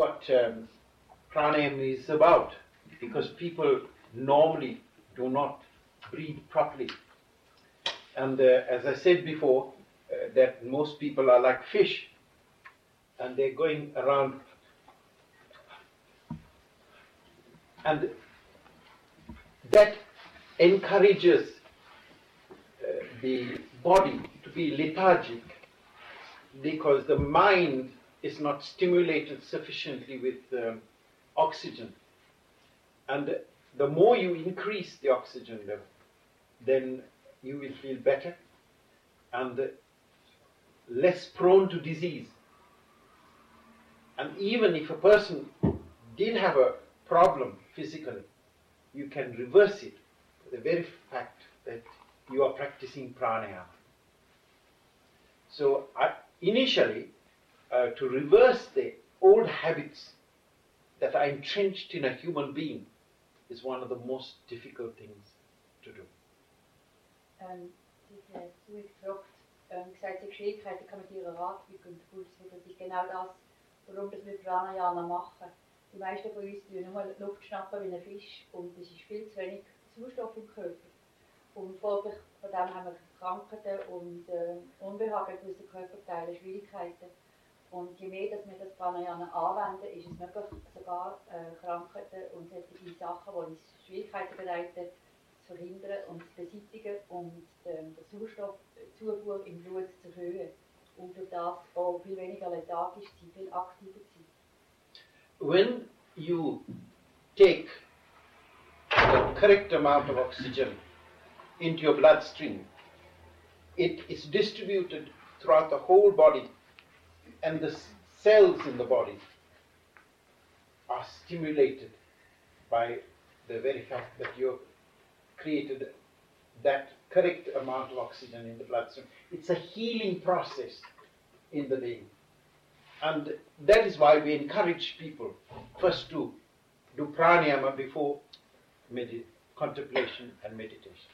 what um, pranayama is about because people normally do not breathe properly. And uh, as I said before, uh, that most people are like fish and they're going around and that encourages uh, the body to be lethargic because the mind is not stimulated sufficiently with um, oxygen. And the more you increase the oxygen level, then you will feel better and less prone to disease. And even if a person did have a problem physically, you can reverse it the very fact that you are practicing pranayama. So, I, initially, uh, to reverse the old habits that are entrenched in a human being is one of the most difficult things to do. Ähm, sie hat zu mir gefragt, ähm, gesagt, die Schwierigkeiten kann mit ihrer Atmung und Puls, das ist genau das, warum das wir Pranayama machen. Die meisten von uns tun nur Luft schnappen wie ein Fisch und es ist viel zu wenig Sauerstoff im Körper. Und folglich von dem haben wir Krankheiten und äh, Unbehagen in unseren Körperteilen, Schwierigkeiten. Und je mehr dass wir das Pranayama anwenden, ist es möglich, sogar äh, Krankheiten und solche Sachen, die uns Schwierigkeiten bereiten, zu verhindern und zu beseitigen und ähm, die Sauerstoffzufuhr im Blut zu erhöhen. Und durch das auch viel weniger lethargisch sein, viel aktiver sein. When you take the correct amount of oxygen into your bloodstream, it is distributed throughout the whole body, and the cells in the body are stimulated by the very fact that you created that correct amount of oxygen in the bloodstream. It's a healing process in the being. And that is why we encourage people first to do pranayama before medi- contemplation and meditation.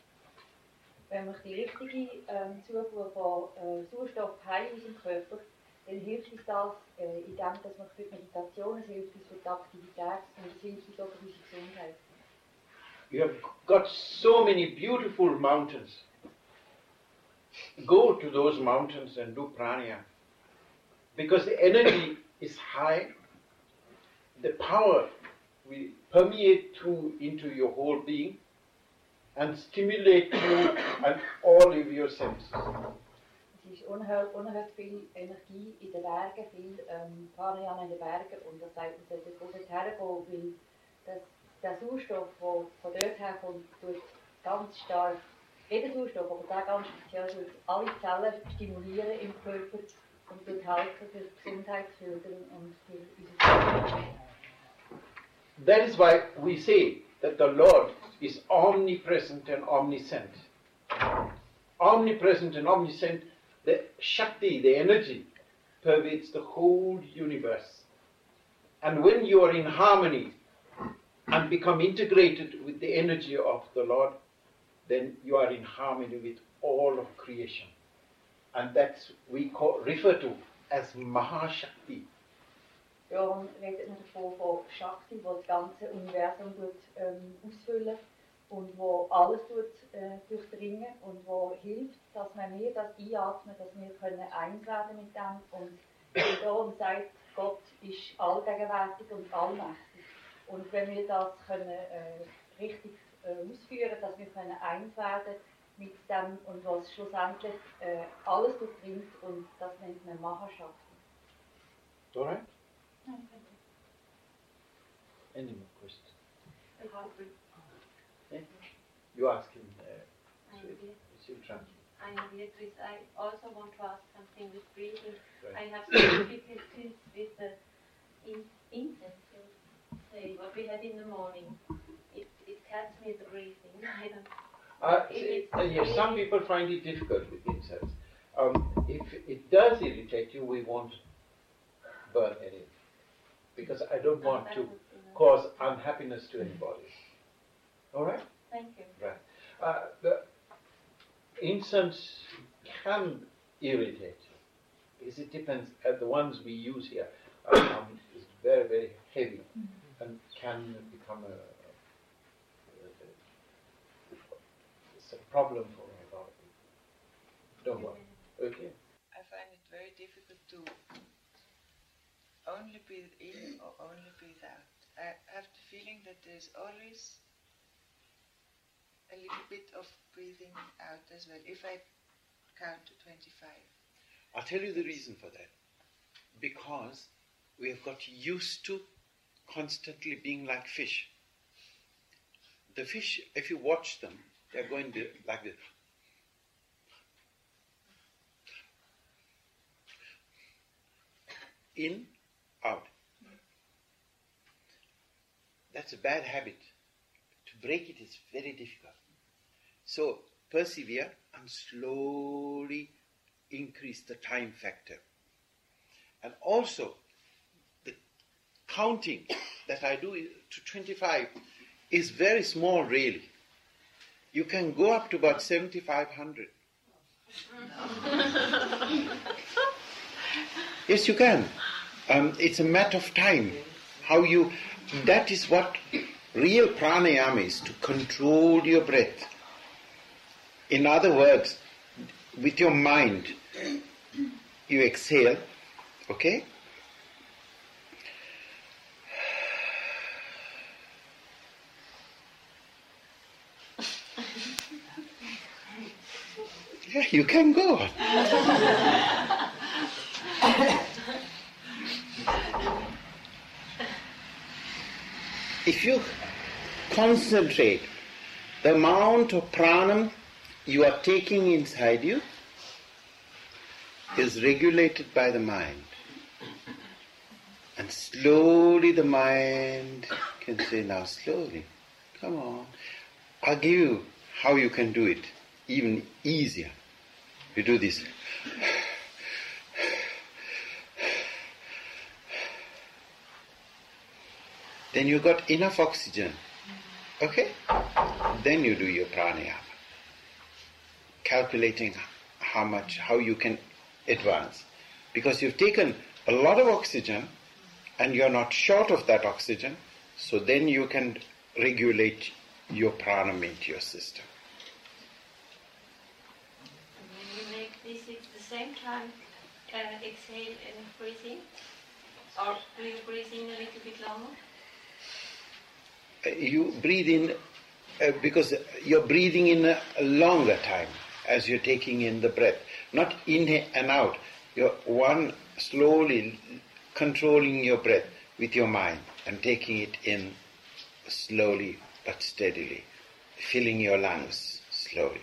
Wenn wir die richtige ähm, Zufuhr von äh, Sauerstoff haben in dann hilft uns das, äh, dass wir für Meditation, es hilft uns für die Aktivität und es hilft uns auch für unsere Gesundheit. You have got so many beautiful mountains. Go to those mountains and do pranayama. Because the energy is high, the power will permeate through into your whole being and stimulate you and all of your senses. Unerhört viel Energie in den Bergen, viel ähm, Pranayama in den Bergen und das sagt, man sollte gut hergehen, weil das, der Sauerstoff, der von dort her kommt, tut ganz stark, jeder Sauerstoff, aber der ganz speziell, tut alle Zellen stimulieren im Körper und tut helfen für die Gesundheitsförderung und für Gesundheit. That is why we say that the Lord is omnipresent and omniscient. Omnipresent and omniscient, the Shakti, the energy, pervades the whole universe. And when you are in harmony and become integrated with the energy of the Lord, then you are in harmony with all of creation. And that's we call, refer to as Mahashakti. Darum redet man davon von Shakti, wo das ganze Universum tut, ähm, ausfüllen und wo alles tut, äh, durchdringen und wo hilft, dass wenn wir das einatmen, dass wir können eins werden mit dem und darum sagt Gott ist allgegenwärtig und allmächtig. Und wenn wir das können, äh, richtig äh, ausführen, dass wir können eins werden mit dem und was schlussendlich äh, alles durchdringt und das nennt man right? Any more questions? You ask him. Uh, so it- translate. I am Beatrice. I also want to ask something with breathing. Right. I have some difficulties with the in, incense, say what we had in the morning. It, it cuts me the breathing. I don't. Uh, It- uh, yes, some people find it difficult with incense. Um, if it does irritate you, we won't burn any. Because I don't want to would be nice. cause unhappiness to anybody. All right? Thank you. Right. Uh, the incense can irritate because it depends. Uh, the ones we use here um, very, very heavy and can become a, it's a problem for a lot of people. Don't worry. Okay? I find it very difficult to only breathe in or only breathe out. I have the feeling that there's always a little bit of breathing out as well, if I count to 25. I'll tell you the reason for that. Because we have got used to constantly being like fish. The fish, if you watch them, they're going to, like this. In, out. That's a bad habit. Break it is very difficult. So persevere and slowly increase the time factor. And also, the counting that I do to 25 is very small, really. You can go up to about 7,500. yes, you can. Um, it's a matter of time. How you, that is what real pranayama is to control your breath. In other words, with your mind, you exhale, okay? Yeah, you can go if you concentrate the amount of pranam you are taking inside you is regulated by the mind. And slowly the mind can say, now slowly, come on. I'll give you how you can do it even easier. You do this. Then you got enough oxygen. Okay? Then you do your pranayama. Calculating how much, how you can advance. Because you've taken a lot of oxygen and you're not short of that oxygen, so then you can regulate your pranam into your system. You make this at the same time, uh, exhale and breathe in? Or do you breathe in a little bit longer? You breathe in uh, because you're breathing in a longer time as you're taking in the breath, not in and out. You're one slowly controlling your breath with your mind and taking it in slowly but steadily, filling your lungs slowly.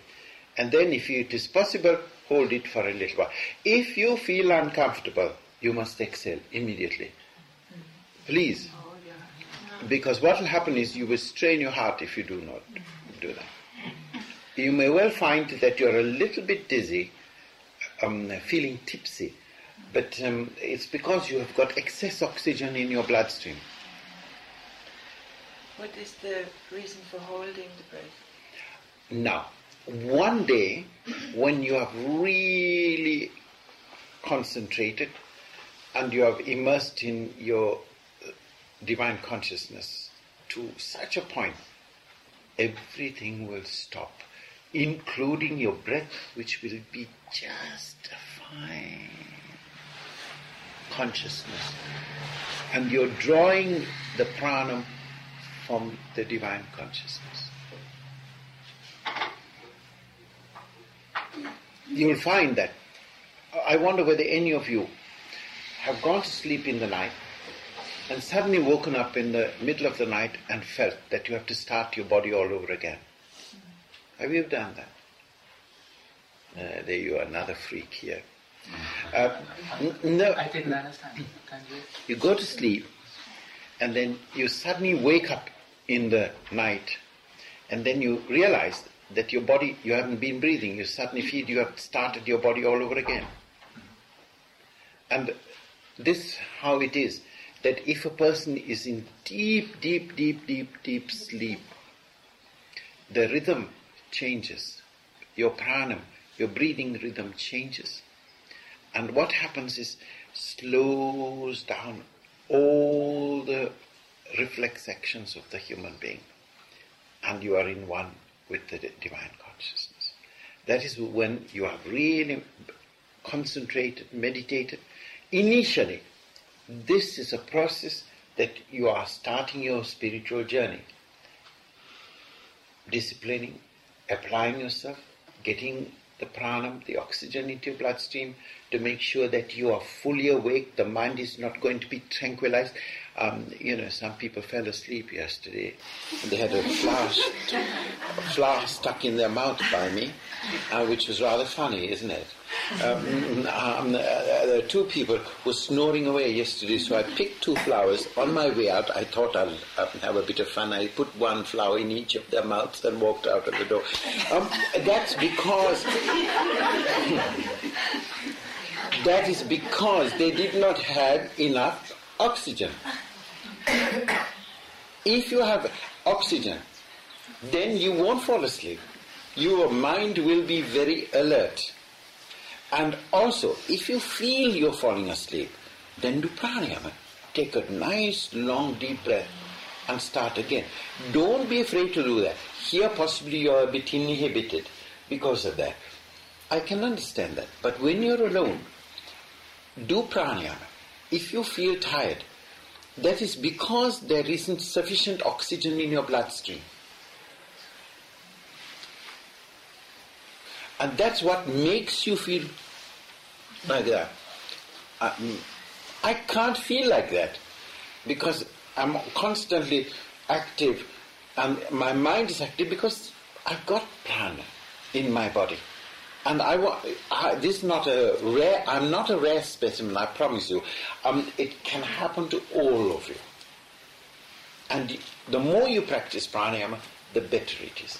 And then, if it is possible, hold it for a little while. If you feel uncomfortable, you must exhale immediately. Please. Because what will happen is you will strain your heart if you do not do that. You may well find that you're a little bit dizzy, um, feeling tipsy, but um, it's because you have got excess oxygen in your bloodstream. What is the reason for holding the breath? Now, one day when you have really concentrated and you have immersed in your divine consciousness to such a point, everything will stop, including your breath, which will be just a fine consciousness. And you're drawing the pranam from the divine consciousness. You will find that. I wonder whether any of you have gone to sleep in the night and suddenly woken up in the middle of the night and felt that you have to start your body all over again. Have you done that? Uh, there you are, another freak here. Uh, n- no, I didn't understand. Can you? you go to sleep and then you suddenly wake up in the night and then you realize that your body, you haven't been breathing, you suddenly feel you have started your body all over again. And this how it is that if a person is in deep, deep, deep, deep, deep sleep, the rhythm changes. Your pranam, your breathing rhythm changes. And what happens is slows down all the reflex actions of the human being, and you are in one with the divine consciousness. That is when you have really concentrated, meditated. Initially, this is a process that you are starting your spiritual journey. Disciplining, applying yourself, getting the pranam, the oxygen into your bloodstream to make sure that you are fully awake, the mind is not going to be tranquilized. Um, you know, some people fell asleep yesterday and they had a st- flower stuck in their mouth by me, uh, which was rather funny, isn't it? Um, um, uh, there were two people were snoring away yesterday, so I picked two flowers. On my way out, I thought I'll uh, have a bit of fun. I put one flower in each of their mouths and walked out of the door. Um, that's because. that is because they did not have enough oxygen. If you have oxygen, then you won't fall asleep. Your mind will be very alert. And also, if you feel you're falling asleep, then do pranayama. Take a nice long deep breath and start again. Don't be afraid to do that. Here, possibly you're a bit inhibited because of that. I can understand that. But when you're alone, do pranayama. If you feel tired, that is because there isn't sufficient oxygen in your bloodstream. And that's what makes you feel like that. I, I can't feel like that because I'm constantly active and my mind is active because I've got prana in my body. And I, I this is not a rare. I'm not a rare specimen. I promise you. Um, it can happen to all of you. And the more you practice pranayama, the better it is.